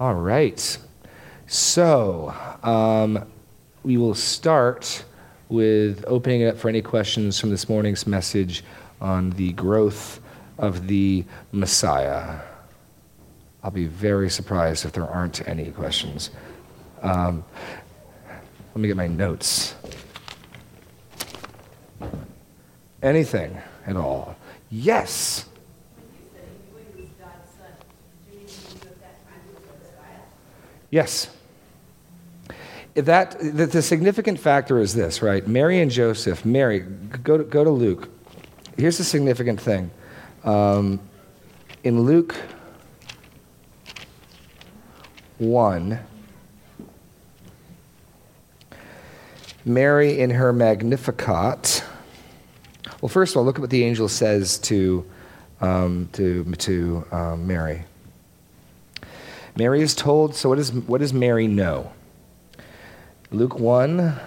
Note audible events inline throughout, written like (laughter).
All right. So, um, we will start with opening it up for any questions from this morning's message on the growth of the Messiah. I'll be very surprised if there aren't any questions. Um, let me get my notes. Anything at all? Yes. Yes. That, the, significant factor is this, right? Mary and Joseph, Mary, go to, go to Luke. Here's the significant thing. Um, in Luke 1, Mary in her Magnificat. Well, first of all, look at what the angel says to, um, to, to um, Mary. Mary is told, so what, is, what does Mary know? Luke 1,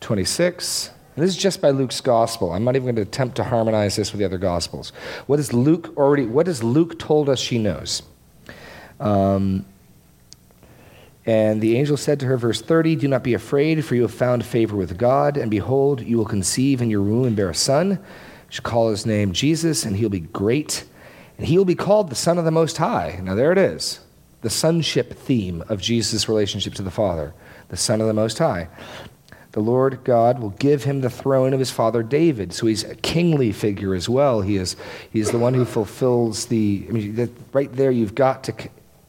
26. And this is just by Luke's gospel. I'm not even going to attempt to harmonize this with the other gospels. What is Luke already? What has Luke told us she knows? Um, and the angel said to her, verse 30, Do not be afraid, for you have found favor with God, and behold, you will conceive in your womb and bear a son. You shall call his name Jesus, and he'll be great, he will be called the Son of the Most High. Now there it is, the sonship theme of Jesus' relationship to the Father, the Son of the Most High the Lord God will give him the throne of his father David. So he's a kingly figure as well. He is, he is the one who fulfills the. I mean, right there, you've got to.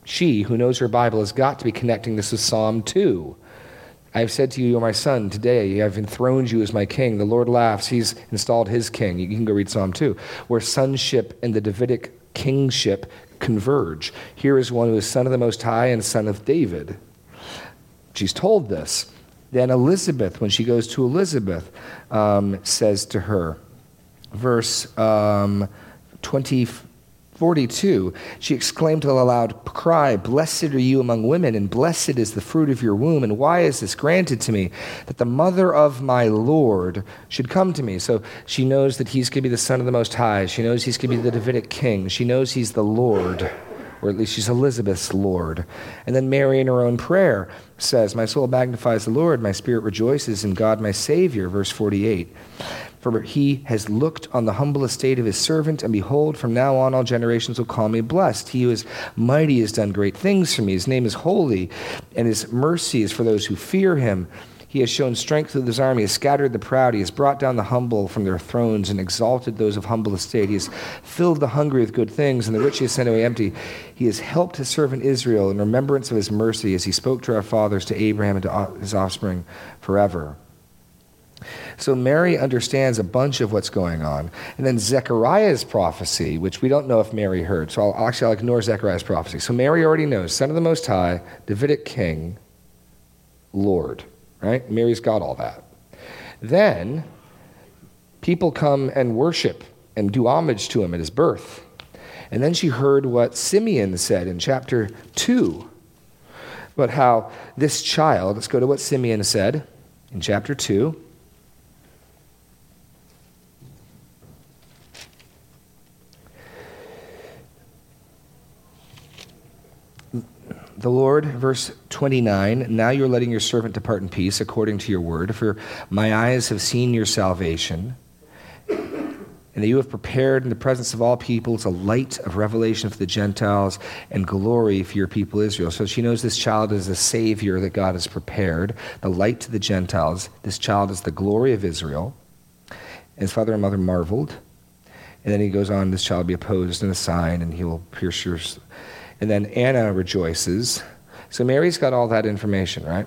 She, who knows her Bible, has got to be connecting this with Psalm 2. I have said to you, You're my son. Today I have enthroned you as my king. The Lord laughs. He's installed his king. You can go read Psalm 2, where sonship and the Davidic kingship converge. Here is one who is son of the Most High and son of David. She's told this. Then Elizabeth, when she goes to Elizabeth, um, says to her, verse um, 20, 42, she exclaimed with a loud cry, Blessed are you among women, and blessed is the fruit of your womb. And why is this granted to me, that the mother of my Lord should come to me? So she knows that he's going to be the Son of the Most High. She knows he's going to be the Davidic king. She knows he's the Lord or at least she's Elizabeth's Lord. And then Mary, in her own prayer, says, My soul magnifies the Lord, my spirit rejoices in God my Savior, verse 48. For he has looked on the humble estate of his servant, and behold, from now on all generations will call me blessed. He who is mighty has done great things for me. His name is holy, and his mercy is for those who fear him. He has shown strength with his army, has scattered the proud, he has brought down the humble from their thrones and exalted those of humble estate. He has filled the hungry with good things, and the rich he has sent away empty. He has helped his servant Israel in remembrance of his mercy as he spoke to our fathers, to Abraham, and to his offspring forever. So Mary understands a bunch of what's going on. And then Zechariah's prophecy, which we don't know if Mary heard. So I'll actually I'll ignore Zechariah's prophecy. So Mary already knows Son of the Most High, Davidic King, Lord right? Mary's got all that. Then people come and worship and do homage to him at his birth. And then she heard what Simeon said in chapter 2 about how this child, let's go to what Simeon said in chapter 2. The Lord, verse 29, now you're letting your servant depart in peace according to your word, for my eyes have seen your salvation, and that you have prepared in the presence of all peoples a light of revelation for the Gentiles and glory for your people Israel. So she knows this child is a savior that God has prepared, the light to the Gentiles. This child is the glory of Israel. And his father and mother marveled. And then he goes on, this child will be opposed in a sign, and he will pierce your and then Anna rejoices. So Mary's got all that information, right?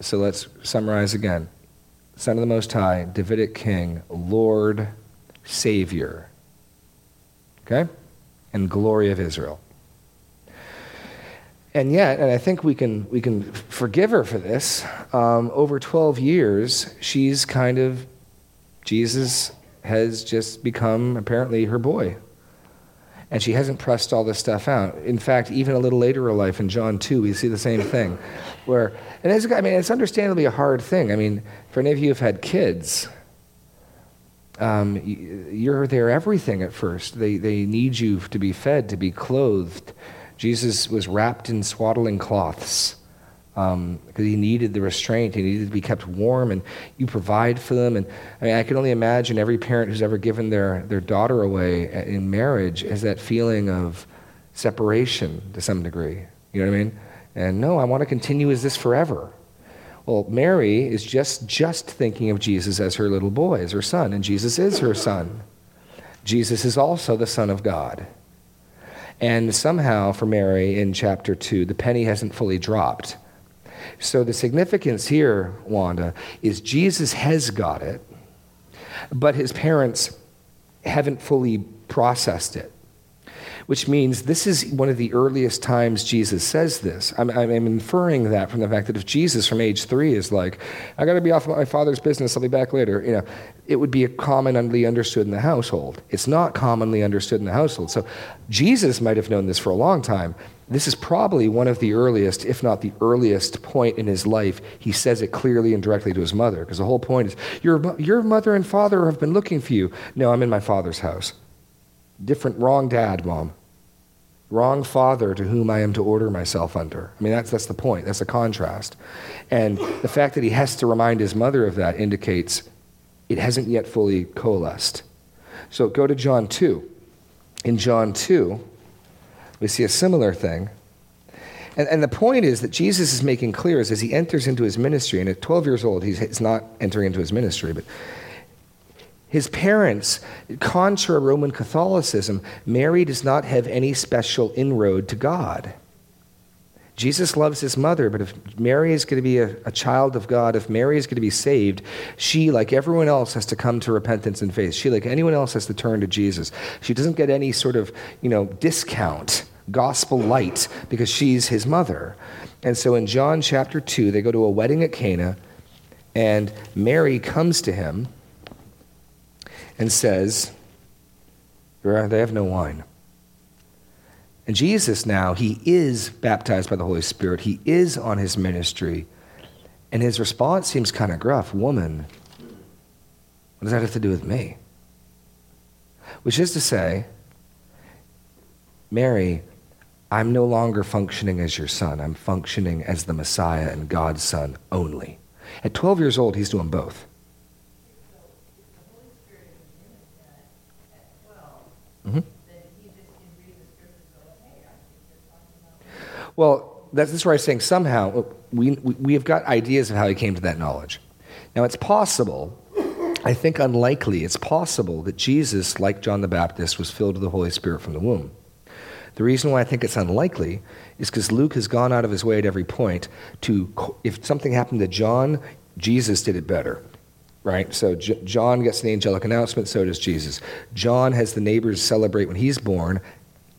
So let's summarize again Son of the Most High, Davidic King, Lord, Savior. Okay? And glory of Israel. And yet, and I think we can, we can forgive her for this, um, over 12 years, she's kind of, Jesus has just become apparently her boy and she hasn't pressed all this stuff out. In fact, even a little later in life, in John 2, we see the same thing. Where, and it's, I mean, it's understandably a hard thing. I mean, for any of you who've had kids, um, you're their everything at first. They, they need you to be fed, to be clothed, Jesus was wrapped in swaddling cloths um, because he needed the restraint. He needed to be kept warm, and you provide for them. And I mean, I can only imagine every parent who's ever given their, their daughter away in marriage has that feeling of separation to some degree. You know what I mean? And no, I want to continue as this forever. Well, Mary is just, just thinking of Jesus as her little boy, as her son, and Jesus is her son. Jesus is also the Son of God. And somehow, for Mary in chapter 2, the penny hasn't fully dropped. So the significance here, Wanda, is Jesus has got it, but his parents haven't fully processed it which means this is one of the earliest times Jesus says this. I'm, I'm, inferring that from the fact that if Jesus from age three is like, I got to be off my father's business, I'll be back later, you know, it would be commonly understood in the household. It's not commonly understood in the household. So Jesus might have known this for a long time. This is probably one of the earliest, if not the earliest, point in his life. He says it clearly and directly to his mother, because the whole point is, your, your mother and father have been looking for you. No, I'm in my father's house. Different, wrong dad, mom wrong father to whom I am to order myself under. I mean, that's, that's the point. That's the contrast. And the fact that he has to remind his mother of that indicates it hasn't yet fully coalesced. So go to John 2. In John 2, we see a similar thing. And, and the point is that Jesus is making clear is as he enters into his ministry, and at 12 years old, he's, he's not entering into his ministry, but his parents, contra Roman Catholicism, Mary does not have any special inroad to God. Jesus loves his mother, but if Mary is going to be a, a, child of God, if Mary is going to be saved, she, like everyone else, has to come to repentance and faith. She, like anyone else, has to turn to Jesus. She doesn't get any sort of, you know, discount, gospel light, because she's his mother. And so in John chapter 2, they go to a wedding at Cana, and Mary comes to him and says, They have no wine. And Jesus now, he is baptized by the Holy Spirit. He is on his ministry. And his response seems kind of gruff Woman, what does that have to do with me? Which is to say, Mary, I'm no longer functioning as your son. I'm functioning as the Messiah and God's son only. At 12 years old, he's doing both. Mm-hmm. Well, that's, that's where I'm saying somehow we, we, we have got ideas of how he came to that knowledge. Now, it's possible, I think unlikely, it's possible that Jesus, like John the Baptist, was filled with the Holy Spirit from the womb. The reason why I think it's unlikely is because Luke has gone out of his way at every point to, if something happened to John, Jesus did it better right? So J- John gets the angelic announcement, so does Jesus. John has the neighbors celebrate when he's born.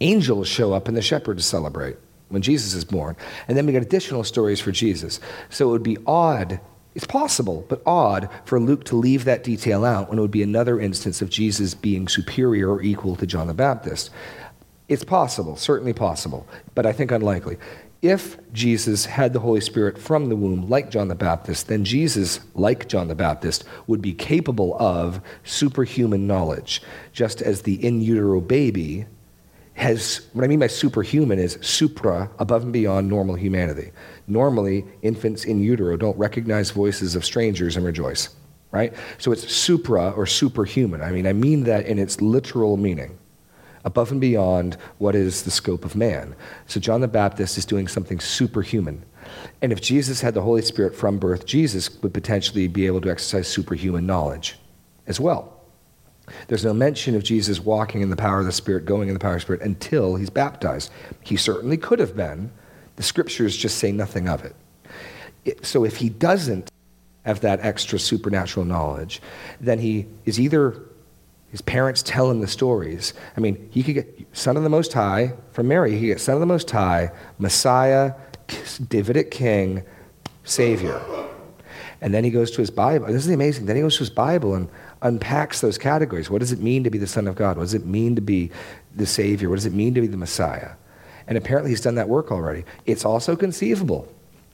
Angels show up and the shepherds celebrate when Jesus is born. And then we get additional stories for Jesus. So it would be odd, it's possible, but odd for Luke to leave that detail out when it would be another instance of Jesus being superior or equal to John the Baptist. It's possible, certainly possible, but I think unlikely if Jesus had the Holy Spirit from the womb, like John the Baptist, then Jesus, like John the Baptist, would be capable of superhuman knowledge, just as the in utero baby has. What I mean by superhuman is supra, above and beyond normal humanity. Normally, infants in utero don't recognize voices of strangers and rejoice, right? So it's supra or superhuman. I mean, I mean that in its literal meaning above and beyond what is the scope of man. So John the Baptist is doing something superhuman. And if Jesus had the Holy Spirit from birth, Jesus would potentially be able to exercise superhuman knowledge as well. There's no mention of Jesus walking in the power of the Spirit, going in the power of the Spirit until he's baptized. He certainly could have been. The scriptures just say nothing of it. So if he doesn't have that extra supernatural knowledge, then he is either his parents tell him the stories. I mean, he could get Son of the Most High from Mary. He could get Son of the Most High, Messiah, Davidic King, Savior. And then he goes to his Bible. This is amazing. Then he goes to his Bible and unpacks those categories. What does it mean to be the Son of God? What does it mean to be the Savior? What does it mean to be the Messiah? And apparently he's done that work already. It's also conceivable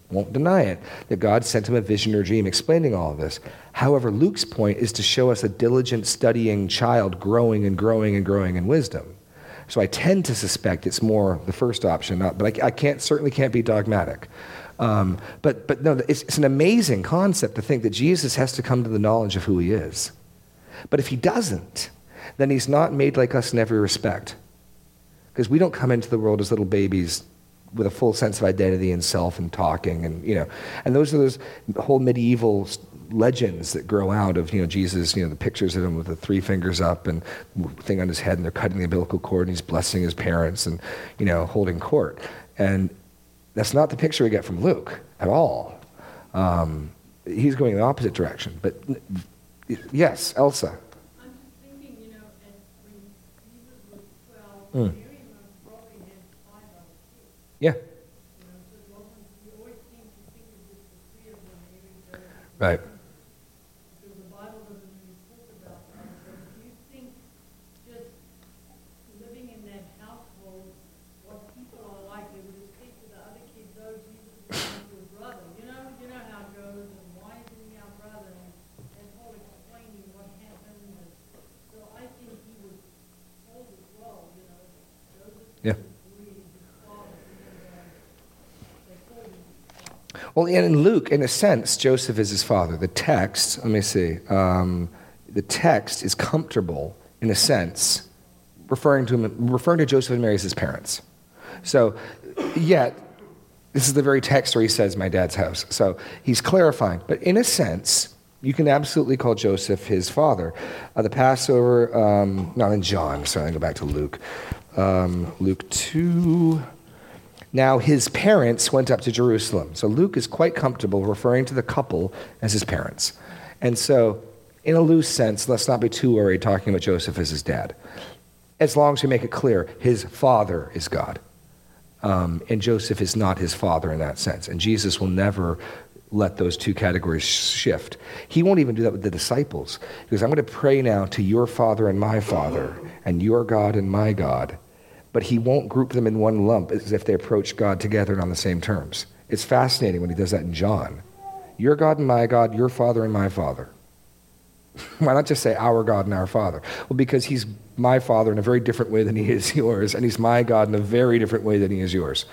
won't deny it, that God sent him a vision or dream explaining all of this. However, Luke's point is to show us a diligent, studying child growing and growing and growing in wisdom. So I tend to suspect it's more the first option, not, but I, I can't, certainly can't be dogmatic. Um, but, but no, it's, it's an amazing concept to think that Jesus has to come to the knowledge of who he is. But if he doesn't, then he's not made like us in every respect. Because we don't come into the world as little babies with a full sense of identity and self and talking and you know and those are those whole medieval legends that grow out of you know jesus you know the pictures of him with the three fingers up and thing on his head and they're cutting the umbilical cord and he's blessing his parents and you know holding court. And that's not the picture we get from luke at all. Um, he's going the opposite direction but yes elsa. Mm. Right. Well, in Luke, in a sense, Joseph is his father. The text, let me see, um, the text is comfortable, in a sense, referring to, him, referring to Joseph and Mary as his parents. So, yet, this is the very text where he says, My dad's house. So he's clarifying. But in a sense, you can absolutely call Joseph his father. Uh, the Passover, um, not in John, so I go back to Luke. Um, Luke 2. Now, his parents went up to Jerusalem. So Luke is quite comfortable referring to the couple as his parents. And so, in a loose sense, let's not be too worried talking about Joseph as his dad. As long as we make it clear, his father is God. Um, and Joseph is not his father in that sense. And Jesus will never let those two categories shift. He won't even do that with the disciples. Because I'm going to pray now to your father and my father, and your God and my God but he won't group them in one lump as if they approach God together and on the same terms. It's fascinating when he does that in John. Your God and my God, your Father and my Father. (laughs) Why not just say our God and our Father? Well, because he's my Father in a very different way than he is (laughs) yours, and he's my God in a very different way than he is yours.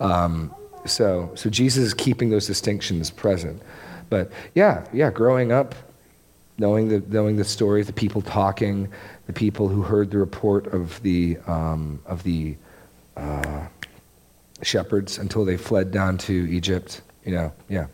Um, so, so Jesus is keeping those distinctions present. But yeah, yeah, growing up, knowing the, knowing the stories, the people talking, the people who heard the report of the, um, of the uh, shepherds until they fled down to Egypt. You know, yeah.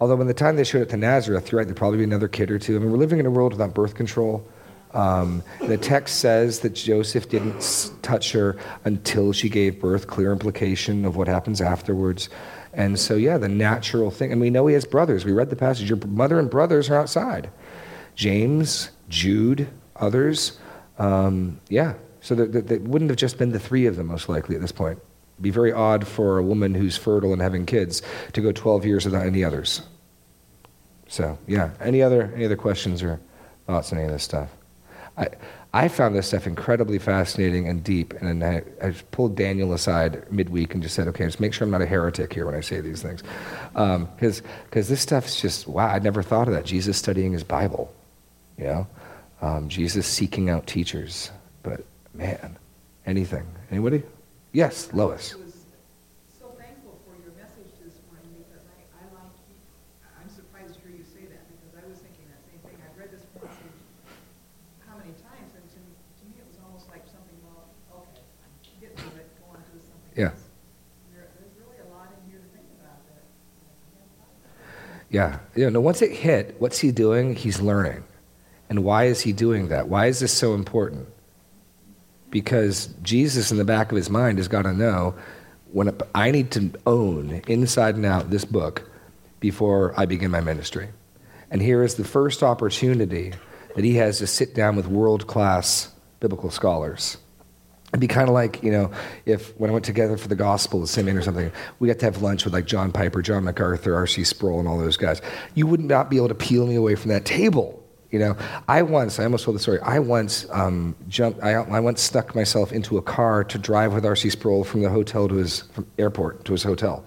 Although by the time they showed up to Nazareth, right, there'd probably be another kid or two. I mean, we're living in a world without birth control. Um, the text says that Joseph didn't touch her until she gave birth, clear implication of what happens afterwards. And so, yeah, the natural thing, and we know he has brothers. We read the passage. Your mother and brothers are outside. James, Jude, others. Um, yeah, so that, wouldn't have just been the three of them, most likely, at this point. It'd be very odd for a woman who's fertile and having kids to go 12 years without any others. So, yeah, any other, any other questions or thoughts on any of this stuff? I, I found this stuff incredibly fascinating and deep, and I, I pulled Daniel aside midweek and just said, okay, just make sure I'm not a heretic here when I say these things. Because um, this stuff is just, wow, I'd never thought of that. Jesus studying his Bible. You know, um, Jesus seeking out teachers. But man, anything. Anybody? Yes, Lois. I was so thankful for your message this morning because I, I like, I'm surprised to hear you say that because I was thinking that same thing. I've read this passage how many times to, to me it was almost like something, well, okay, get through it, go on to something yeah. else. there's really a lot in here to think about. Yeah, you know, once it hit, what's he doing? He's learning. And why is he doing that? Why is this so important? Because Jesus, in the back of his mind, has got to know when I need to own inside and out this book before I begin my ministry. And here is the first opportunity that he has to sit down with world class biblical scholars. It'd be kind of like, you know, if when I went together for the gospel at Simeon or something, we got to have lunch with like John Piper, John MacArthur, R.C. Sproul, and all those guys. You would not be able to peel me away from that table you know, I once, I almost told the story, I once um, jumped, I, I once stuck myself into a car to drive with R.C. Sproul from the hotel to his airport to his hotel.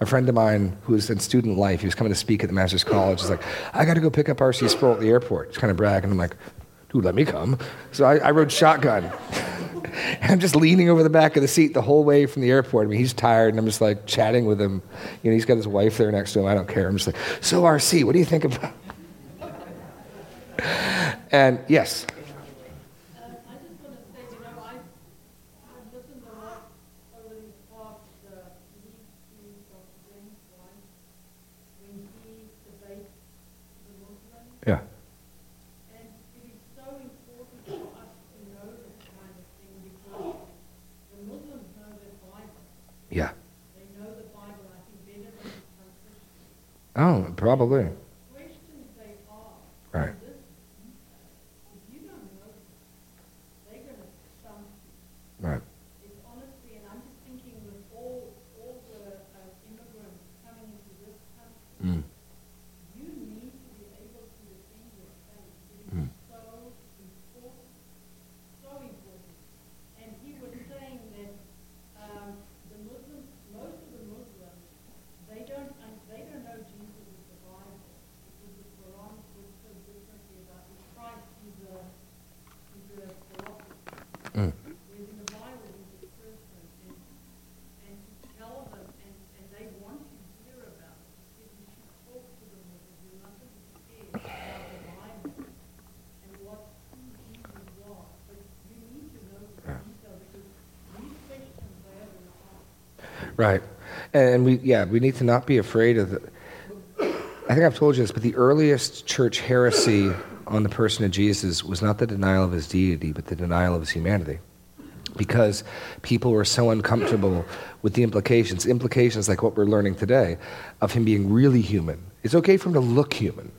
A friend of mine who was in student life, he was coming to speak at the Master's College, was like, I got to go pick up R.C. Sproul at the airport. He's kind of bragging. I'm like, dude, let me come. So I, I rode shotgun. (laughs) I'm just leaning over the back of the seat the whole way from the airport. I mean, he's tired, and I'm just like chatting with him. You know, he's got his wife there next to him. I don't care. I'm just like, so RC, what do you think about? And yes. Yeah. And it is so important for us to know this kind of thing because the Muslims know their Bible. Yeah. They know the Bible, I think, better than Christians. Oh, probably. Questions they ask. Right. This, if you don't know this, they're going to stump you. Right. It's honestly, and I'm just thinking with all, all the uh, immigrants coming into this country, Mm. you need to be able to defend your faith. It is Mm. so important, so important. And he was saying that um, the Muslims, most of the Muslims, they don't, un- they don't know Jesus is the Bible because the Quran talks so differently about him. Christ, he's a, he's a philosopher. Mm. Whereas in the Bible, he's a person. And, and to tell them, and, and they want to hear about it, he said you should talk to them with it. You mustn't be scared about the Bible and what who Jesus was. But you need to know the detail because these questions they are going to ask. Right. And we, yeah, we need to not be afraid of the. I think I've told you this, but the earliest church heresy on the person of Jesus was not the denial of his deity, but the denial of his humanity. Because people were so uncomfortable with the implications, implications like what we're learning today, of him being really human. It's okay for him to look human,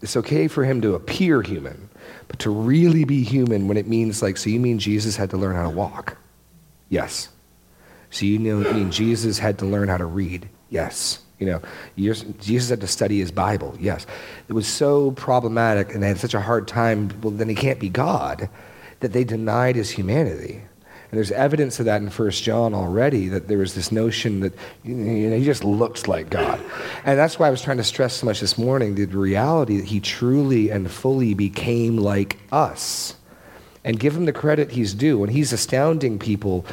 it's okay for him to appear human, but to really be human when it means, like, so you mean Jesus had to learn how to walk? Yes. So you know, I mean, Jesus had to learn how to read. Yes. You know, Jesus had to study his Bible. Yes. It was so problematic, and they had such a hard time. Well, then he can't be God, that they denied his humanity. And there's evidence of that in First John already. That there was this notion that you know, he just looks like God, and that's why I was trying to stress so much this morning the reality that he truly and fully became like us and give him the credit he's due. When he's astounding people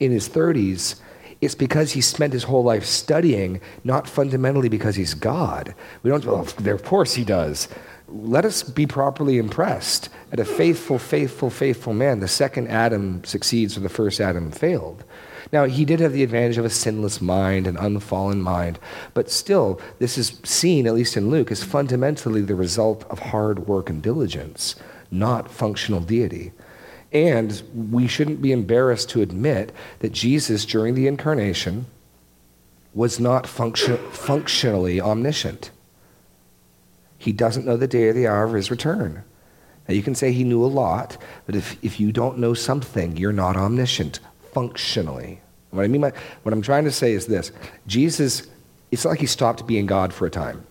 in his 30s, it's because he spent his whole life studying, not fundamentally because he's God. We don't, well, of course he does. Let us be properly impressed at a faithful, faithful, faithful man. The second Adam succeeds where the first Adam failed. Now, he did have the advantage of a sinless mind, an unfallen mind, but still, this is seen, at least in Luke, as fundamentally the result of hard work and diligence, not functional deity. And we shouldn't be embarrassed to admit that Jesus, during the incarnation, was not function- functionally omniscient. He doesn't know the day or the hour of his return. Now, you can say he knew a lot, but if, if you don't know something, you're not omniscient functionally. What I mean by what I'm trying to say is this Jesus, it's not like he stopped being God for a time,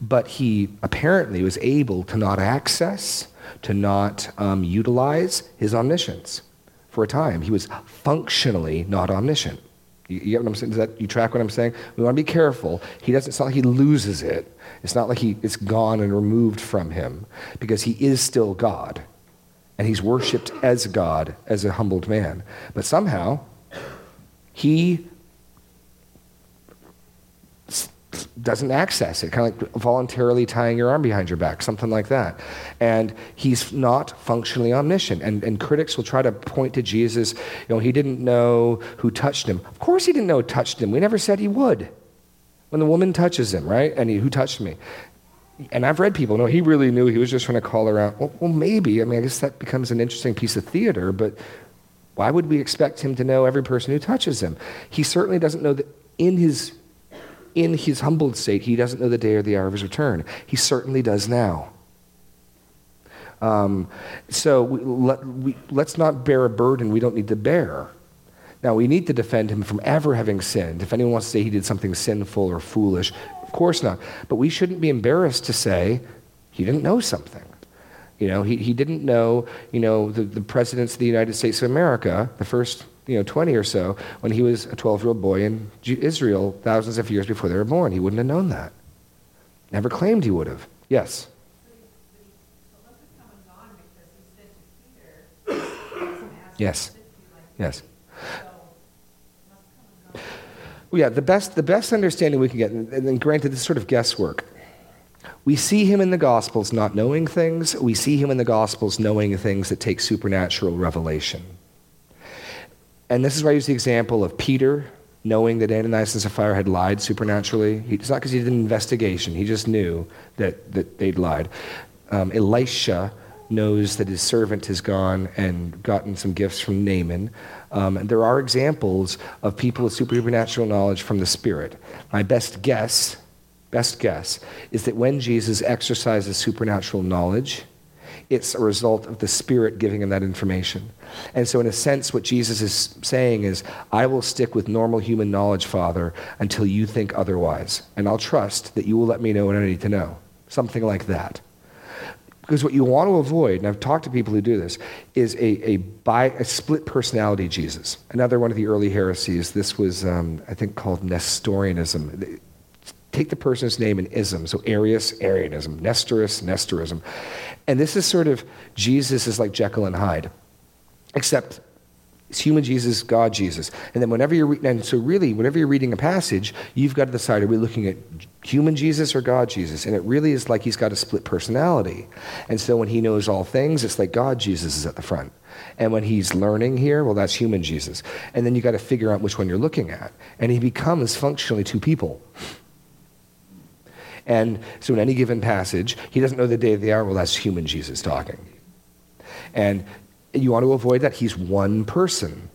but he apparently was able to not access, to not um, utilize his omniscience for a time. He was functionally not omniscient. You, you get what I'm saying? Does that, you track what I'm saying? We want to be careful. He doesn't, it's not like he loses it. It's not like he, it's gone and removed from him because he is still God. And he's worshiped as God, as a humbled man. But somehow, he doesn't access it, kind of like voluntarily tying your arm behind your back, something like that. And he's not functionally omniscient. And, and critics will try to point to Jesus, you know, he didn't know who touched him. Of course he didn't know who touched him. We never said he would. When the woman touches him, right? And he, who touched me? And I've read people, no, he really knew. He was just trying to call her out. Well, well, maybe. I mean, I guess that becomes an interesting piece of theater, but why would we expect him to know every person who touches him? He certainly doesn't know that in his in his humbled state, he doesn't know the day or the hour of his return. He certainly does now. Um, so we, let, we, let's not bear a burden we don't need to bear. Now, we need to defend him from ever having sinned. If anyone wants to say he did something sinful or foolish, of course not. But we shouldn't be embarrassed to say he didn't know something. You know, he, he didn't know, you know, the, the presidents of the United States of America, the first, you know, 20 or so, when he was a 12-year-old boy in Israel thousands of years before they were born. He wouldn't have known that. Never claimed he would have. Yes? Yes. Yes. Well, yeah, the best, the best understanding we can get, and, and granted, this is sort of guesswork. We see him in the Gospels not knowing things. We see him in the Gospels knowing things that take supernatural revelation. And this is why I use the example of Peter knowing that Ananias and Sapphira had lied supernaturally. He, it's not because he did an investigation, he just knew that, that they'd lied. Um, Elisha knows that his servant has gone and gotten some gifts from Naaman. Um, and there are examples of people with supernatural knowledge from the Spirit. My best guess, best guess, is that when Jesus exercises supernatural knowledge, it's a result of the Spirit giving him that information. And so, in a sense, what Jesus is saying is, I will stick with normal human knowledge, Father, until you think otherwise. And I'll trust that you will let me know what I need to know. Something like that. Because what you want to avoid, and I've talked to people who do this, is a, a, bi, a split personality Jesus. Another one of the early heresies, this was, um, I think, called Nestorianism take the person's name in ism. So Arius, Arianism, Nestorus, Nestorism. And this is sort of Jesus is like Jekyll and Hyde, except it's human Jesus, God Jesus. And then whenever you're re- and so really, whenever you're reading a passage, you've got to decide: are we looking at human Jesus or God Jesus? And it really is like he's got a split personality. And so when he knows all things, it's like God Jesus is at the front. And when he's learning here, well, that's human Jesus. And then you got to figure out which one you're looking at. And he becomes functionally two people. And so in any given passage, he doesn't know the day of the hour. Well, that's human Jesus talking. And you want to avoid that. He's one person.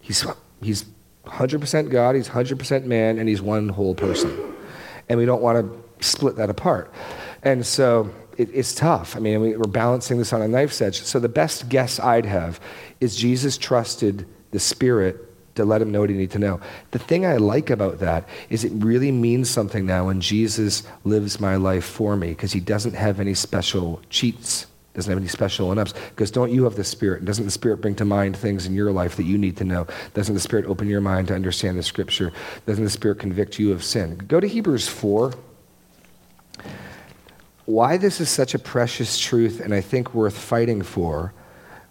He's, he's 100% God, he's 100% man, and he's one whole person. And we don't want to split that apart. And so it, it's tough. I mean, we, we're balancing this on a knife's edge. So the best guess I'd have is Jesus trusted the Spirit to let him know what he needed to know. The thing I like about that is it really means something now when Jesus lives my life for me because he doesn't have any special cheats, doesn't have any special ups. Because don't you have the Spirit? Doesn't the Spirit bring to mind things in your life that you need to know? Doesn't the Spirit open your mind to understand the Scripture? Doesn't the Spirit convict you of sin? Go to Hebrews 4. Why this is such a precious truth and I think worth fighting for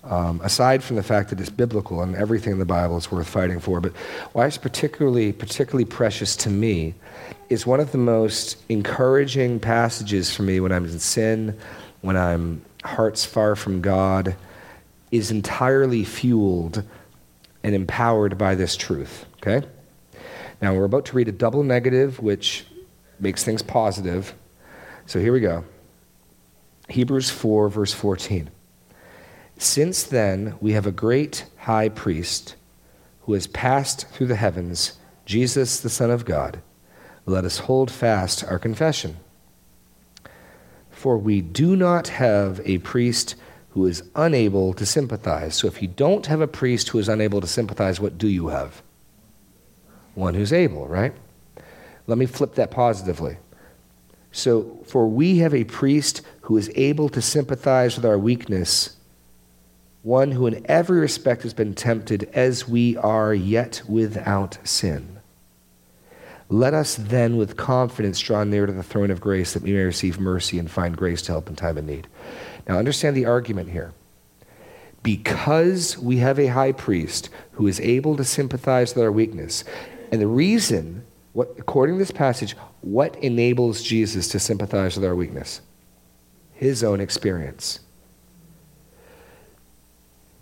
um, aside from the fact that it's biblical and everything in the Bible is worth fighting for, but why it's particularly, particularly precious to me is one of the most encouraging passages for me when I'm in sin, when I'm hearts far from God, is entirely fueled and empowered by this truth. Okay? Now, we're about to read a double negative, which makes things positive. So here we go Hebrews 4, verse 14. Since then, we have a great high priest who has passed through the heavens, Jesus, the Son of God. Let us hold fast our confession. For we do not have a priest who is unable to sympathize. So if you don't have a priest who is unable to sympathize, what do you have? One who's able, right? Let me flip that positively. So, for we have a priest who is able to sympathize with our weakness one who in every respect has been tempted as we are, yet without sin. Let us then with confidence draw near to the throne of grace that we may receive mercy and find grace to help in time of need. Now, understand the argument here. Because we have a high priest who is able to sympathize with our weakness, and the reason, what, according to this passage, what enables Jesus to sympathize with our weakness? His own experience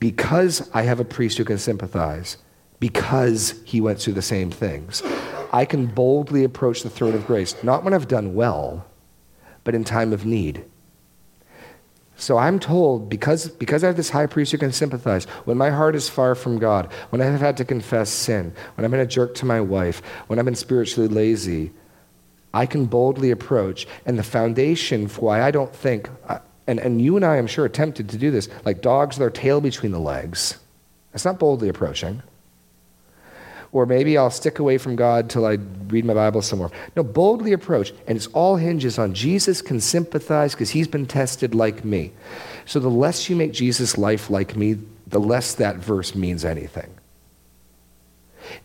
because I have a priest who can sympathize, because he went through the same things, I can boldly approach the throne of grace, not when I've done well, but in time of need. So I'm told, because, because I have this high priest who can sympathize, when my heart is far from God, when I have had to confess sin, when I've been a jerk to my wife, when I've been spiritually lazy, I can boldly approach. And the foundation for why I don't think, and, and you and I, I'm sure, are tempted to do this, like dogs with their tail between the legs. That's not boldly approaching. Or maybe I'll stick away from God till I read my Bible somewhere. No, boldly approach. And it's all hinges on Jesus can sympathize because he's been tested like me. So the less you make Jesus' life like me, the less that verse means anything.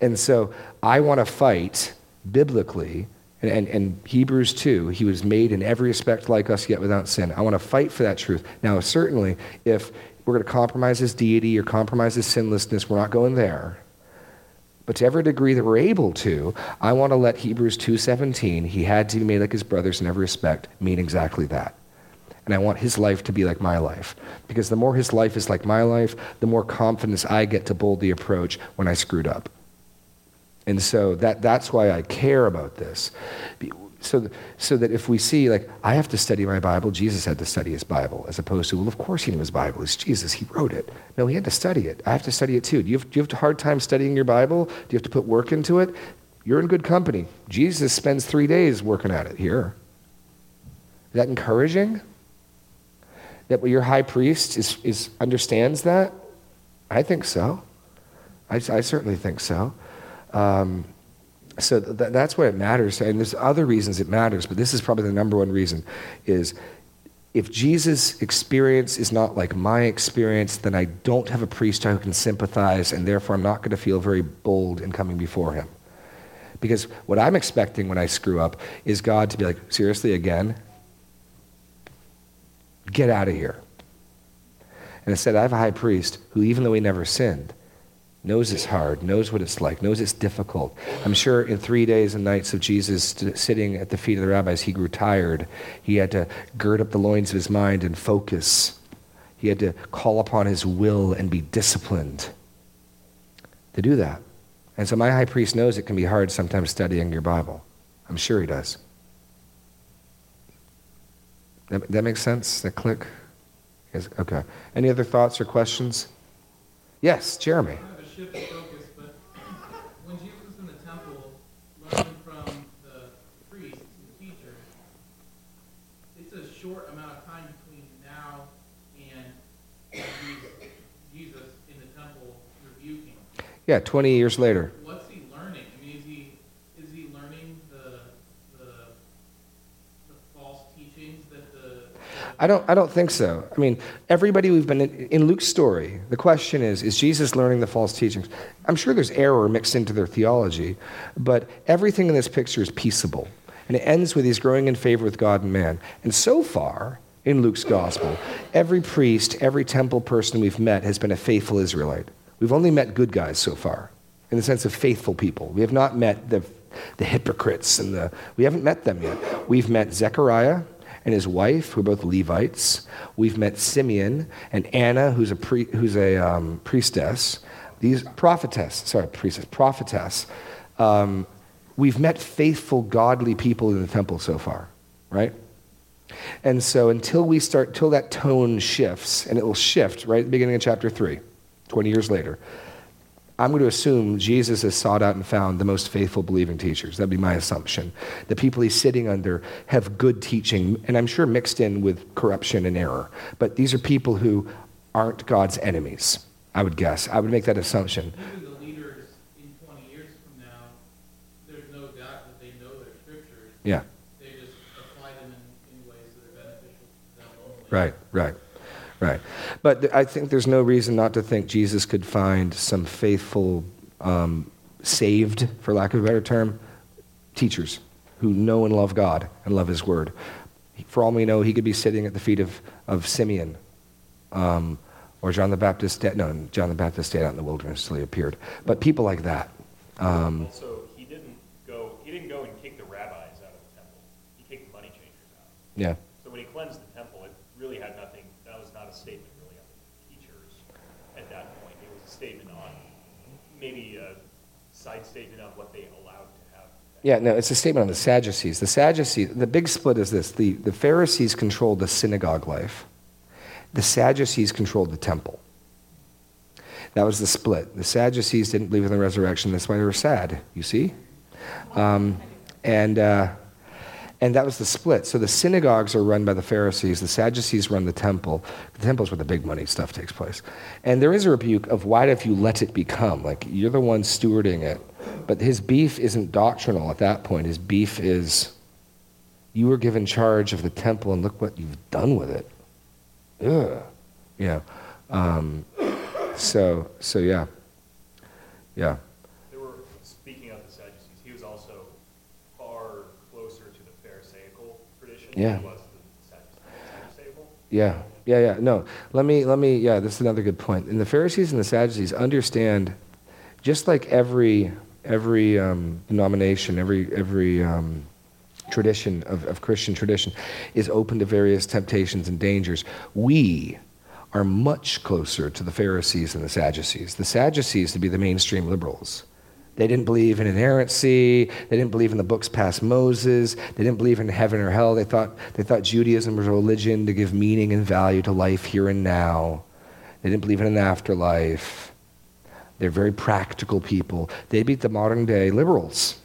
And so I want to fight biblically and, and, and, Hebrews 2, he was made in every respect like us, yet without sin. I want to fight for that truth. Now, certainly, if we're going to compromise his deity or compromise his sinlessness. We're not going there. But to every degree that we're able to, I want to let Hebrews 2:17, he had to be made like his brothers in every respect, mean exactly that. And I want his life to be like my life. Because the more his life is like my life, the more confidence I get to boldly approach when I screwed up. And so that, that's why I care about this. So, so that if we see, like, I have to study my Bible, Jesus had to study his Bible, as opposed to, well, of course he knew his Bible. It's Jesus, he wrote it. No, he had to study it. I have to study it too. Do you have, do you have a hard time studying your Bible? Do you have to put work into it? You're in good company. Jesus spends three days working at it here. Is that encouraging? That your high priest is, is, understands that? I think so. I, I certainly think so. Um, so th- that's why it matters. And there's other reasons it matters, but this is probably the number one reason is if Jesus' experience is not like my experience, then I don't have a priest who can sympathize, and therefore I'm not going to feel very bold in coming before him. Because what I'm expecting when I screw up is God to be like, seriously, again? Get out of here. And instead, I have a high priest who, even though he never sinned, knows it's hard, knows what it's like, knows it's difficult. I'm sure in three days and nights of Jesus sitting at the feet of the rabbis, he grew tired. He had to gird up the loins of his mind and focus. He had to call upon his will and be disciplined to do that. And so my high priest knows it can be hard sometimes studying your Bible. I'm sure he does. That, that makes sense? That click? Yes, okay. Any other thoughts or questions? Yes, Jeremy shift of focus, but when Jesus was in the temple learning from the priests and teachers, it's a short amount of time between now and Jesus in the temple rebuking. Yeah, 20 years later. What's he learning? I mean, is he is he learning the the, the false teachings that the I don't, I don't think so. I mean, everybody we've been in, in, Luke's story, the question is is Jesus learning the false teachings? I'm sure there's error mixed into their theology, but everything in this picture is peaceable. And it ends with he's growing in favor with God and man. And so far, in Luke's gospel, every priest, every temple person we've met has been a faithful Israelite. We've only met good guys so far, in the sense of faithful people. We have not met the, the hypocrites and the, we haven't met them yet. We've met Zechariah, and his wife, who are both Levites. We've met Simeon and Anna, who's a, pre, who's a um, priestess. These prophetess, sorry, priestess, prophetess. Um, we've met faithful, godly people in the temple so far, right? And so until we start, till that tone shifts, and it will shift right at the beginning of chapter 3, 20 years later, I'm going to assume Jesus has sought out and found the most faithful believing teachers. That'd be my assumption. The people he's sitting under have good teaching, and I'm sure mixed in with corruption and error. But these are people who aren't God's enemies, I would guess. I would make that assumption. Even the leaders in 20 years from now, there's no doubt that they know their scriptures. Yeah. They just apply them in, in ways that are beneficial to them only. Right, right. Right. But I think there's no reason not to think Jesus could find some faithful, um, saved, for lack of a better term, teachers who know and love God and love His Word. For all we know, he could be sitting at the feet of, of Simeon um, or John the Baptist. No, John the Baptist stayed out in the wilderness until he appeared. But people like that. Um, so he didn't go. He didn't go and kick the rabbis out of the temple. He kicked the money changers out. Yeah. So when he cleansed the temple, it really had nothing not a statement really on the teachers at that point. It was a statement on maybe a side statement on what they allowed to have. Yeah, no, it's a statement on the Sadducees. The Sadducees, the big split is this the, the Pharisees controlled the synagogue life, the Sadducees controlled the temple. That was the split. The Sadducees didn't believe in the resurrection. That's why they were sad, you see? Um, and. Uh, and that was the split. So the synagogues are run by the Pharisees, the Sadducees run the temple. The temple is where the big money stuff takes place. And there is a rebuke of why have you let it become? Like, you're the one stewarding it. But his beef isn't doctrinal at that point. His beef is you were given charge of the temple and look what you've done with it. Ugh. You know. Um, so, so yeah. Yeah. There were, speaking of the Sadducees, he was also far closer to the Pharisaical tradition than he was the Sadducees. yeah. Yeah, yeah, yeah. No, let me, let me, yeah, this is another good point. And the Pharisees and the Sadducees understand, just like every, every um, denomination, every, every um, tradition of, of Christian tradition is open to various temptations and dangers. We are much closer to the Pharisees than the Sadducees. The Sadducees to be the mainstream liberals. They didn't believe in inerrancy. They didn't believe in the books past Moses. They didn't believe in heaven or hell. They thought, they thought Judaism was a religion to give meaning and value to life here and now. They didn't believe in an afterlife. They're very practical people. They beat the modern day liberals.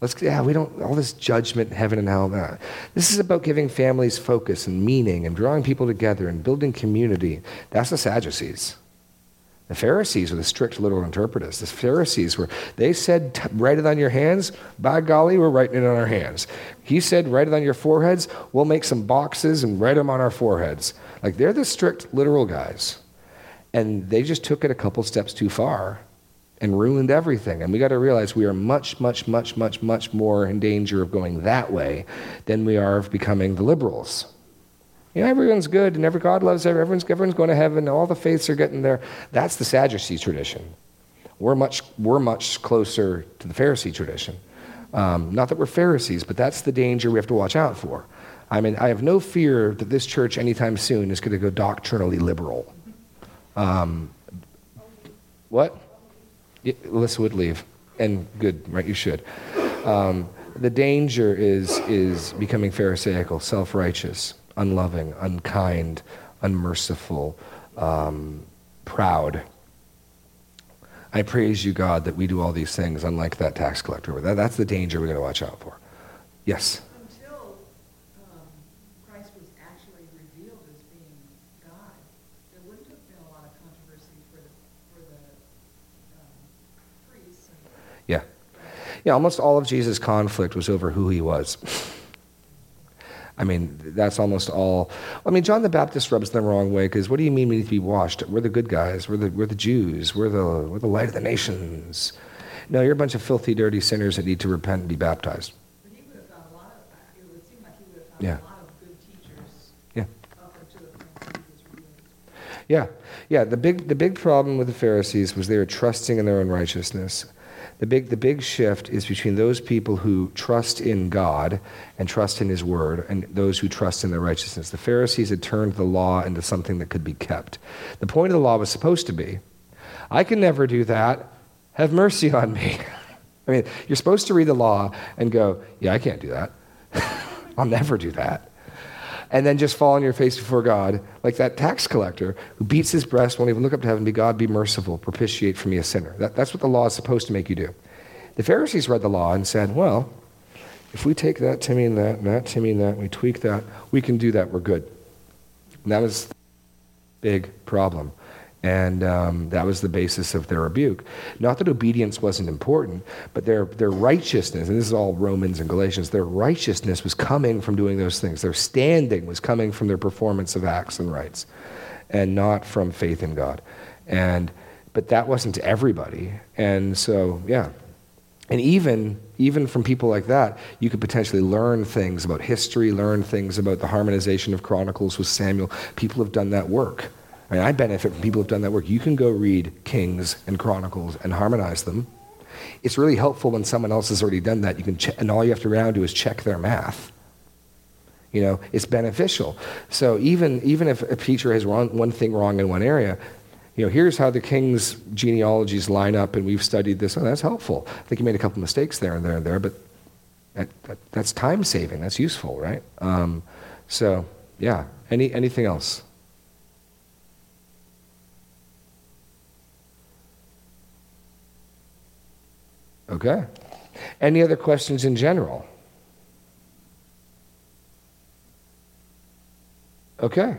Let's, yeah, we don't, all this judgment, heaven and hell. Nah. This is about giving families focus and meaning and drawing people together and building community. That's the Sadducees. The Pharisees were the strict literal interpreters. The Pharisees were, they said, write it on your hands. By golly, we're writing it on our hands. He said, write it on your foreheads. We'll make some boxes and write them on our foreheads. Like they're the strict literal guys. And they just took it a couple steps too far and ruined everything. And we got to realize we are much, much, much, much, much more in danger of going that way than we are of becoming the liberals. You know, everyone's good and every God loves everyone's, everyone's going to heaven, all the faiths are getting there. That's the Sadducee tradition. We're much, we're much closer to the Pharisee tradition. Um, not that we're Pharisees, but that's the danger we have to watch out for. I mean, I have no fear that this church anytime soon is going to go doctrinally liberal. Um, what? Yeah, Alyssa would leave. And good, right? You should. Um, the danger is, is becoming Pharisaical, self righteous unloving, unkind, unmerciful, um, proud. I praise you, God, that we do all these things, unlike that tax collector. That, that's the danger we're going to watch out for. Yes? Until um, Christ was actually revealed as being God, there wouldn't have been a lot of controversy for the, for the um, priests. And, Yeah. Yeah, almost all of Jesus' conflict was over who he was. I mean, that's almost all. I mean, John the Baptist rubs them the wrong way because what do you mean we need to be washed? We're the good guys. We're the, we're the Jews. We're the, we're the light of the nations. No, you're a bunch of filthy, dirty sinners that need to repent and be baptized. but he would have found a lot of, it would seem like he would have found Yeah. a lot of good teachers Yeah. up until the point he was. Yeah, yeah. The big, the big problem with the Pharisees was they were trusting in their own righteousness. The big, the big shift is between those people who trust in God and trust in His Word, and those who trust in their righteousness. The Pharisees had turned the law into something that could be kept. The point of the law was supposed to be, I can never do that. Have mercy on me. (laughs) I mean, you're supposed to read the law and go, Yeah, I can't do that. (laughs) I'll never do that and then just fall on your face before God, like that tax collector who beats his breast, won't even look up to heaven, be God, be merciful, propitiate for me a sinner. That, that's what the law is supposed to make you do. The Pharisees read the law and said, well, if we take that to mean that, and that to mean that, and we tweak that, we can do that, we're good. And that was the big problem. And um, that was the basis of their rebuke. Not that obedience wasn't important, but their, their righteousness, and this is all Romans and Galatians, their righteousness was coming from doing those things. Their standing was coming from their performance of acts and rites, and not from faith in God. And, but that wasn't everybody. And so, yeah. And even, even from people like that, you could potentially learn things about history, learn things about the harmonization of Chronicles with Samuel. People have done that work. I mean, I benefit from people who've done that work. You can go read Kings and Chronicles and harmonize them. It's really helpful when someone else has already done that. You can check, and all you have to around do is check their math. You know, it's beneficial. So even, even if a teacher has wrong, one thing wrong in one area, you know, here's how the king's genealogies line up, and we've studied this. Oh, that's helpful. I think you made a couple mistakes there and there and there, but that, that, that's time saving. That's useful, right? Um, so, yeah. Any, anything else? Okay. Any other questions in general? Okay.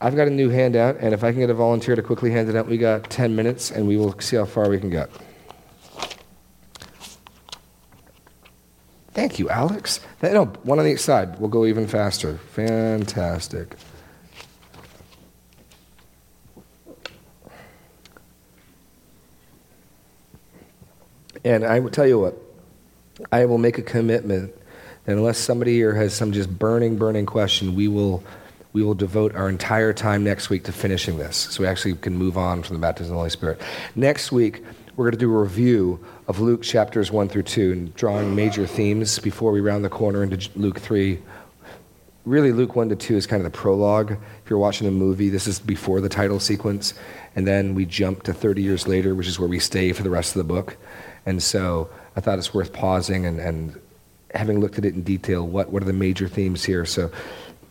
I've got a new handout, and if I can get a volunteer to quickly hand it out, we got 10 minutes, and we will see how far we can get. Thank you, Alex. No, one on each side. We'll go even faster. Fantastic. And I will tell you what, I will make a commitment that unless somebody here has some just burning, burning question, we will, we will devote our entire time next week to finishing this. So we actually can move on from the baptism of the Holy Spirit. Next week, we're going to do a review of Luke chapters 1 through 2 and drawing major themes before we round the corner into Luke 3. Really, Luke 1 to 2 is kind of the prologue. If you're watching a movie, this is before the title sequence. And then we jump to 30 years later, which is where we stay for the rest of the book. And so I thought it's worth pausing and, and having looked at it in detail, what, what are the major themes here? So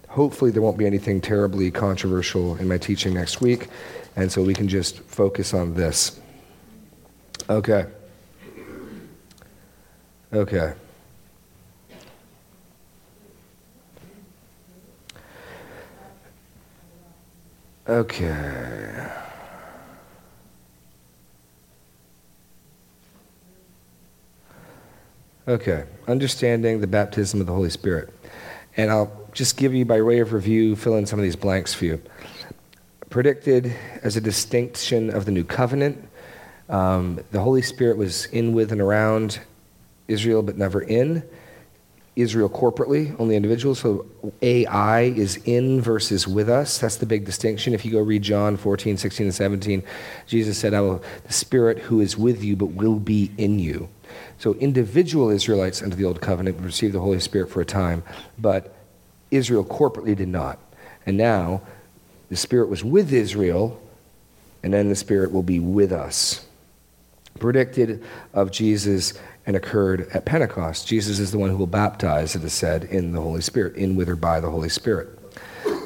hopefully there won't be anything terribly controversial in my teaching next week. And so we can just focus on this. Okay. Okay. Okay. Okay. Understanding the baptism of the Holy Spirit. And I'll just give you, by way of review, fill in some of these blanks for you. Predicted as a distinction of the new covenant, um, the Holy Spirit was in with and around Israel, but never in. Israel corporately, only individuals. So AI is in versus with us. That's the big distinction. If you go read John 14, 16, and 17, Jesus said, I will, the Spirit who is with you but will be in you. So individual Israelites under the Old Covenant received the Holy Spirit for a time, but Israel corporately did not. And now the Spirit was with Israel, and then the Spirit will be with us. Predicted of Jesus and occurred at Pentecost. Jesus is the one who will baptize, it is said, in the Holy Spirit, in with or by the Holy Spirit.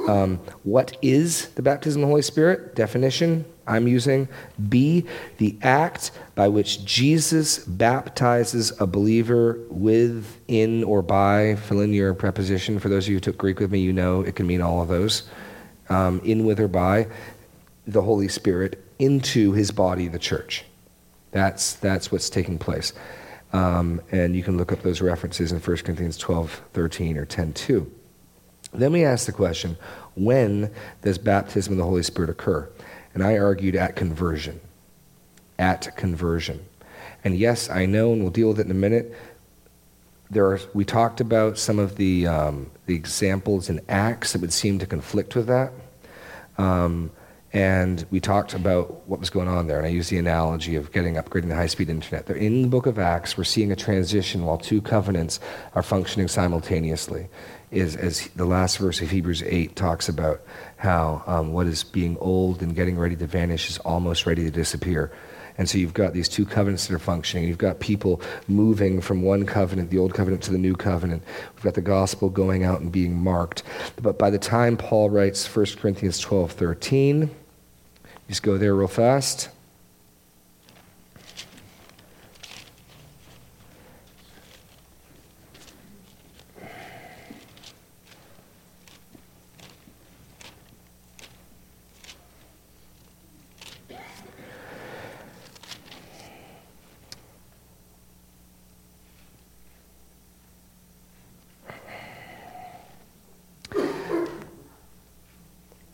Um, what is the baptism of the Holy Spirit? Definition I'm using B, the act by which Jesus baptizes a believer with, in, or by, fill in your preposition. For those of you who took Greek with me, you know it can mean all of those. Um, in, with, or by the Holy Spirit into his body, the church. That's, that's what's taking place. Um, and you can look up those references in 1 Corinthians 12, 13, or 10, 2. Then we ask the question when does baptism of the Holy Spirit occur? And I argued at conversion. At conversion. And yes, I know, and we'll deal with it in a minute. There are, we talked about some of the, um, the examples in Acts that would seem to conflict with that. Um, and we talked about what was going on there. And I used the analogy of getting upgrading the high speed internet. in the book of Acts, we're seeing a transition while two covenants are functioning simultaneously. Is as the last verse of Hebrews 8 talks about how um, what is being old and getting ready to vanish is almost ready to disappear. And so you've got these two covenants that are functioning. You've got people moving from one covenant, the old covenant, to the new covenant. We've got the gospel going out and being marked. But by the time Paul writes 1 Corinthians 12 13, just go there real fast.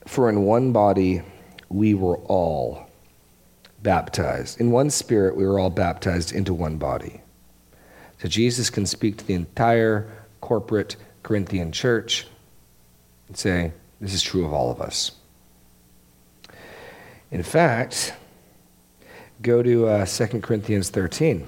For in one body we were all baptized. In one spirit, we were all baptized into one body. So Jesus can speak to the entire corporate Corinthian church and say, This is true of all of us. In fact, go to uh, 2 Corinthians 13.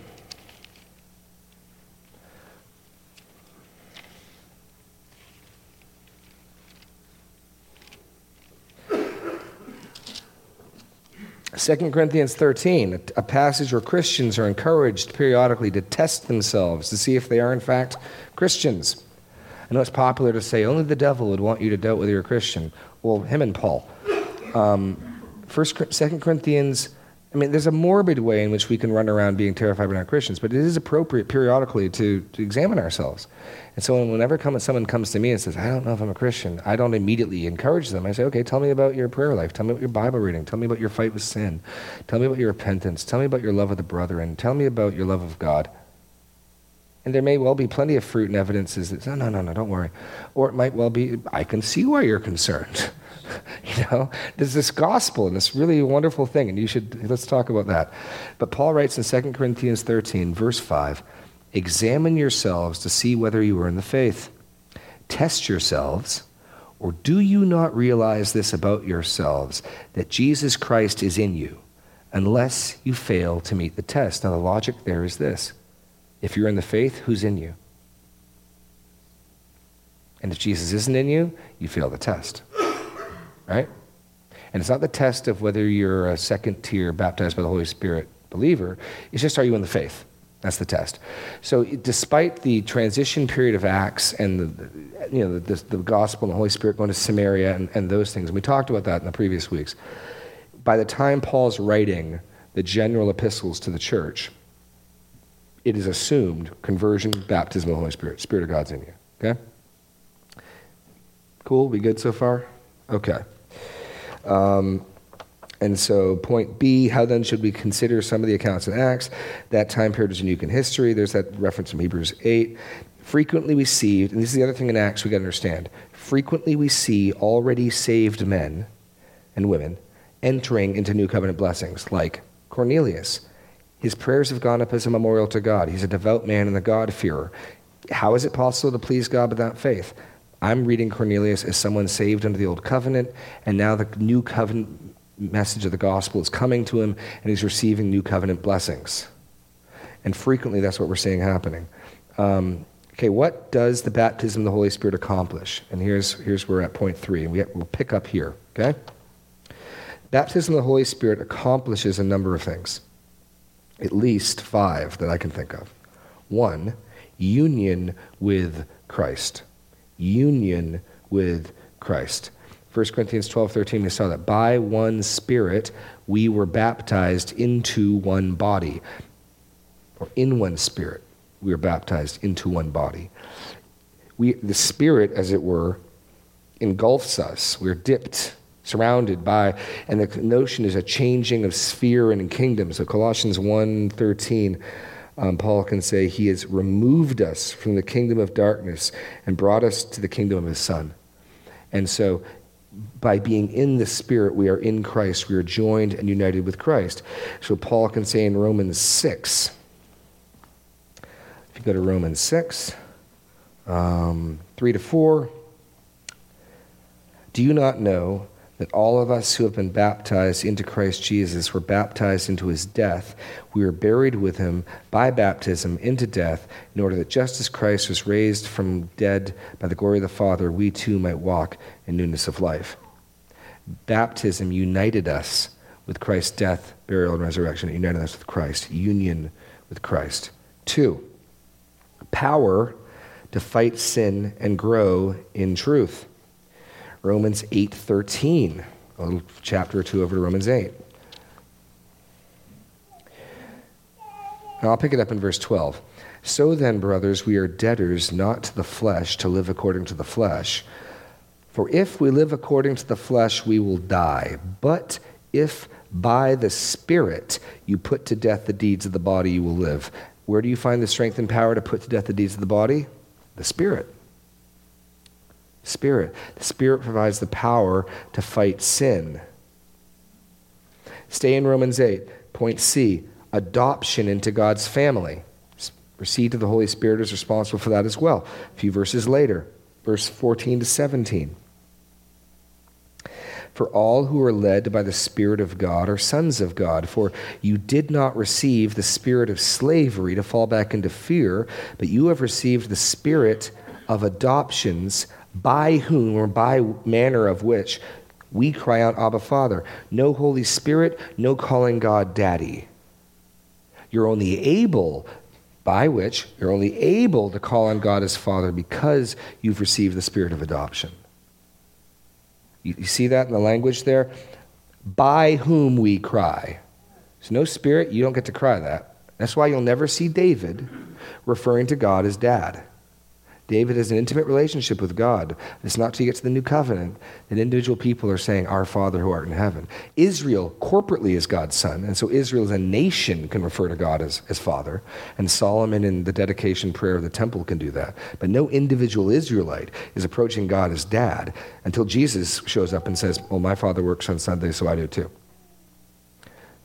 2 Corinthians 13, a passage where Christians are encouraged periodically to test themselves to see if they are, in fact, Christians. I know it's popular to say only the devil would want you to doubt whether you're a Christian. Well, him and Paul. Um, First, Second Corinthians I mean, there's a morbid way in which we can run around being terrified we're not Christians, but it is appropriate periodically to, to examine ourselves. And so whenever come, someone comes to me and says, I don't know if I'm a Christian, I don't immediately encourage them. I say, okay, tell me about your prayer life. Tell me about your Bible reading. Tell me about your fight with sin. Tell me about your repentance. Tell me about your love of the brethren. Tell me about your love of God. And there may well be plenty of fruit and evidences that, no, no, no, no, don't worry. Or it might well be, I can see why you're concerned. (laughs) you know, there's this gospel and this really wonderful thing, and you should, let's talk about that. But Paul writes in 2 Corinthians 13, verse 5 Examine yourselves to see whether you are in the faith. Test yourselves. Or do you not realize this about yourselves, that Jesus Christ is in you, unless you fail to meet the test? Now, the logic there is this if you're in the faith, who's in you? And if Jesus isn't in you, you fail the test. Right? And it's not the test of whether you're a second tier baptized by the Holy Spirit believer, it's just are you in the faith? That's the test. So, despite the transition period of Acts and the, you know, the, the, gospel and the Holy Spirit going to Samaria and, and those things, and we talked about that in the previous weeks, by the time Paul's writing the general epistles to the church, it is assumed conversion, baptism of the Holy Spirit, Spirit of God's in you. Okay? Cool? We good so far? Okay. Um, and so, point B, how then should we consider some of the accounts in Acts? That time period is unique in history. There's that reference from Hebrews 8. Frequently we see, and this is the other thing in Acts we got to understand, frequently we see already saved men and women entering into new covenant blessings, like Cornelius. His prayers have gone up as a memorial to God. He's a devout man and a God-fearer. How is it possible to please God without faith? I'm reading Cornelius as someone saved under the old covenant, and now the new covenant message of the gospel is coming to him and he's receiving new covenant blessings. And frequently that's what we're seeing happening. Um, okay, what does the baptism of the Holy Spirit accomplish? And here's, here's where we're at point three, and we, we'll pick up here, okay? Baptism of the Holy Spirit accomplishes a number of things, at least five that I can think of. One, union with Christ. Union with Christ. 1 Corinthians 12, 13, we saw that by one Spirit we were baptized into one body, or in one Spirit we were baptized into one body. We, the Spirit, as it were, engulfs us. We're dipped, surrounded by, and the notion is a changing of sphere and kingdom. So Colossians 1, 13, um, Paul can say, He has removed us from the kingdom of darkness and brought us to the kingdom of His Son. And so by being in the Spirit, we are in Christ. We are joined and united with Christ. So Paul can say in Romans 6, if you go to Romans 6, um, 3 to 4, do you not know that all of us who have been baptized into Christ Jesus were baptized into his death. We were buried with him by baptism into death, in order that just as Christ was raised from dead by the glory of the Father, we too might walk in newness of life. Baptism united us with Christ's death, burial, and resurrection. It united us with Christ, union with Christ. Two, power to fight sin and grow in truth. Romans 8:13, a little chapter or two over to Romans 8. Now I'll pick it up in verse 12. So then, brothers, we are debtors not to the flesh to live according to the flesh. For if we live according to the flesh, we will die. But if by the Spirit you put to death the deeds of the body, you will live. Where do you find the strength and power to put to death the deeds of the body? The Spirit. Spirit. The Spirit provides the power to fight sin. Stay in Romans 8. Point C adoption into God's family. Receipt of the Holy Spirit is responsible for that as well. A few verses later, verse 14 to 17. For all who are led by the Spirit of God are sons of God. For you did not receive the spirit of slavery to fall back into fear, but you have received the spirit of adoptions by whom or by manner of which we cry out, Abba, Father. No Holy Spirit, no calling God Daddy. You're only able, by which you're only able to call on God as Father because you've received the spirit of adoption. You, you see that in the language there? By whom we cry. There's no spirit, you don't get to cry that. That's why you'll never see David referring to God as dad. David has an intimate relationship with God. It's not till you get to the new covenant that individual people are saying, Our Father who art in heaven. Israel corporately is God's son, and so Israel as a nation can refer to God as, as Father. And Solomon in the dedication prayer of the temple can do that. But no individual Israelite is approaching God as dad until Jesus shows up and says, Well, my Father works on Sunday, so I do too.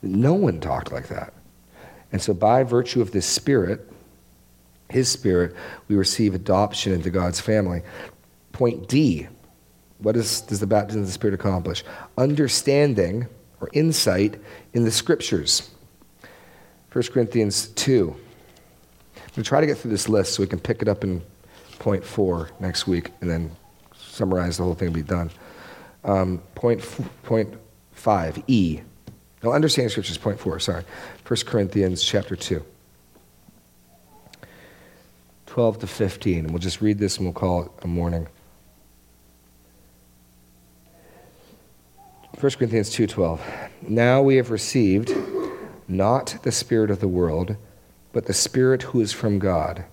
No one talked like that. And so, by virtue of this spirit, his Spirit, we receive adoption into God's family. Point D What is, does the baptism of the Spirit accomplish? Understanding or insight in the Scriptures. 1 Corinthians 2. I'm going to try to get through this list so we can pick it up in point four next week and then summarize the whole thing and be done. Um, point, f- point five, E. No, understanding Scriptures, point four, sorry. 1 Corinthians chapter 2. 12 to 15. And we'll just read this and we'll call it a morning. 1 Corinthians 2:12. Now we have received not the spirit of the world, but the spirit who is from God.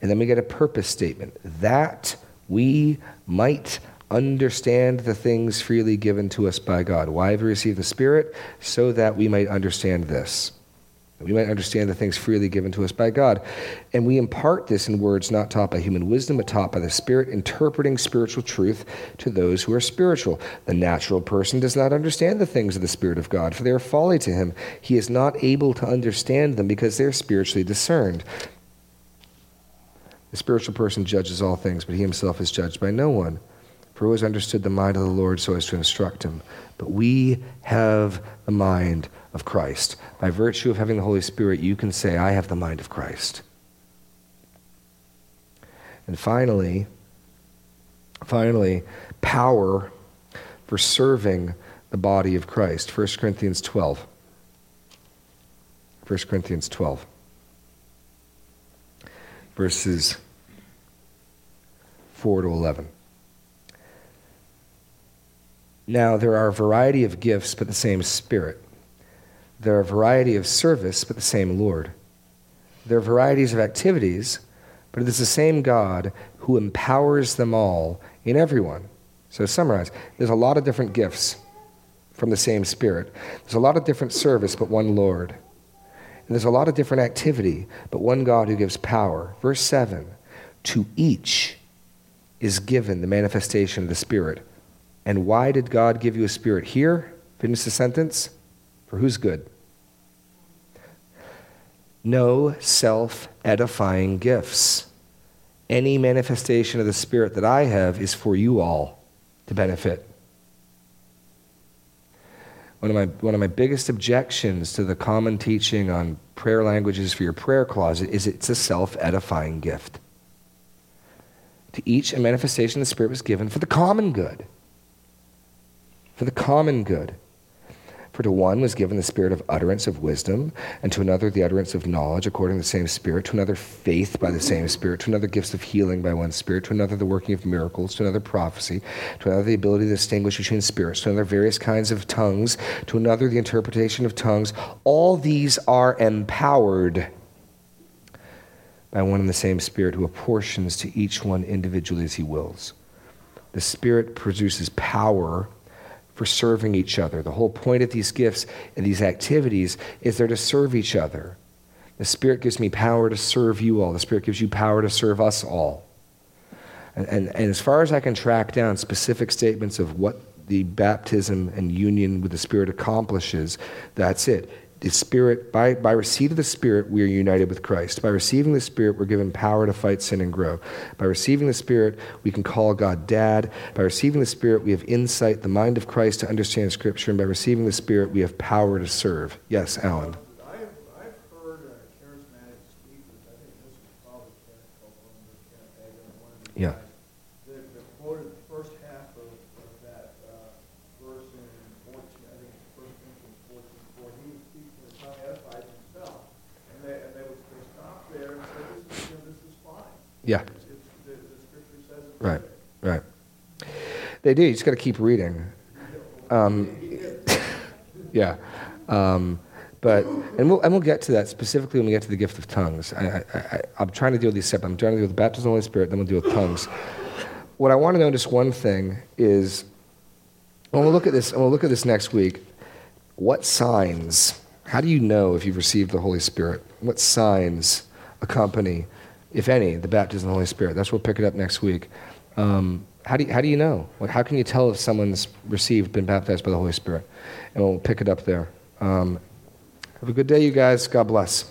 And then we get a purpose statement that we might understand the things freely given to us by God. Why have we received the spirit? So that we might understand this we might understand the things freely given to us by God. And we impart this in words not taught by human wisdom, but taught by the Spirit, interpreting spiritual truth to those who are spiritual. The natural person does not understand the things of the Spirit of God, for they are folly to him. He is not able to understand them because they are spiritually discerned. The spiritual person judges all things, but he himself is judged by no one. For who has understood the mind of the Lord so as to instruct him? But we have the mind of Christ. By virtue of having the Holy Spirit, you can say, I have the mind of Christ. And finally, finally, power for serving the body of Christ. 1 Corinthians 12. 1 Corinthians 12. Verses 4 to 11. Now, there are a variety of gifts, but the same Spirit. There are a variety of service, but the same Lord. There are varieties of activities, but it is the same God who empowers them all in everyone. So, to summarize, there's a lot of different gifts from the same Spirit. There's a lot of different service, but one Lord. And there's a lot of different activity, but one God who gives power. Verse 7 To each is given the manifestation of the Spirit. And why did God give you a Spirit here? Finish the sentence. For whose good? No self edifying gifts. Any manifestation of the Spirit that I have is for you all to benefit. One of, my, one of my biggest objections to the common teaching on prayer languages for your prayer closet is it's a self edifying gift. To each, a manifestation of the Spirit was given for the common good. For the common good. For to one was given the spirit of utterance of wisdom, and to another the utterance of knowledge according to the same Spirit, to another faith by the same Spirit, to another gifts of healing by one Spirit, to another the working of miracles, to another prophecy, to another the ability to distinguish between spirits, to another various kinds of tongues, to another the interpretation of tongues. All these are empowered by one and the same Spirit who apportions to each one individually as he wills. The Spirit produces power for serving each other. The whole point of these gifts and these activities is they're to serve each other. The Spirit gives me power to serve you all, the Spirit gives you power to serve us all. And, and, and as far as I can track down specific statements of what the baptism and union with the Spirit accomplishes, that's it the Spirit, by, by receipt of the Spirit, we are united with Christ. By receiving the Spirit, we're given power to fight sin and grow. By receiving the Spirit, we can call God Dad. By receiving the Spirit, we have insight, the mind of Christ to understand Scripture. And by receiving the Spirit, we have power to serve. Yes, Alan. I've, I've heard uh, charismatic speakers, I think this was probably Kenneth Copeland or Kenneth Hagin or one of these Yeah. guys, that, that quoted the first half of, of that uh, verse in fourteen, I think it's First Corinthians fourteen four. He was speaking in the tongue, edifies himself, and they and they would they stop there and say, this is you know, this is fine. Yeah. It's, it's, the, the scripture says it's Right. Right. They do. You just got to keep reading. Um, (laughs) yeah. Um, but and we'll and we'll get to that specifically when we get to the gift of tongues. I, I, I, I'm trying to deal with these separate. I'm trying to deal with the baptism of the Holy Spirit. Then we'll deal with tongues. What I want to notice one thing is when we'll look at this. And we'll look at this next week. What signs? How do you know if you've received the Holy Spirit? What signs accompany, if any, the baptism of the Holy Spirit? That's what we'll pick it up next week. Um, how do you, how do you know? What, how can you tell if someone's received, been baptized by the Holy Spirit? And we'll pick it up there. Um, have a good day, you guys. God bless.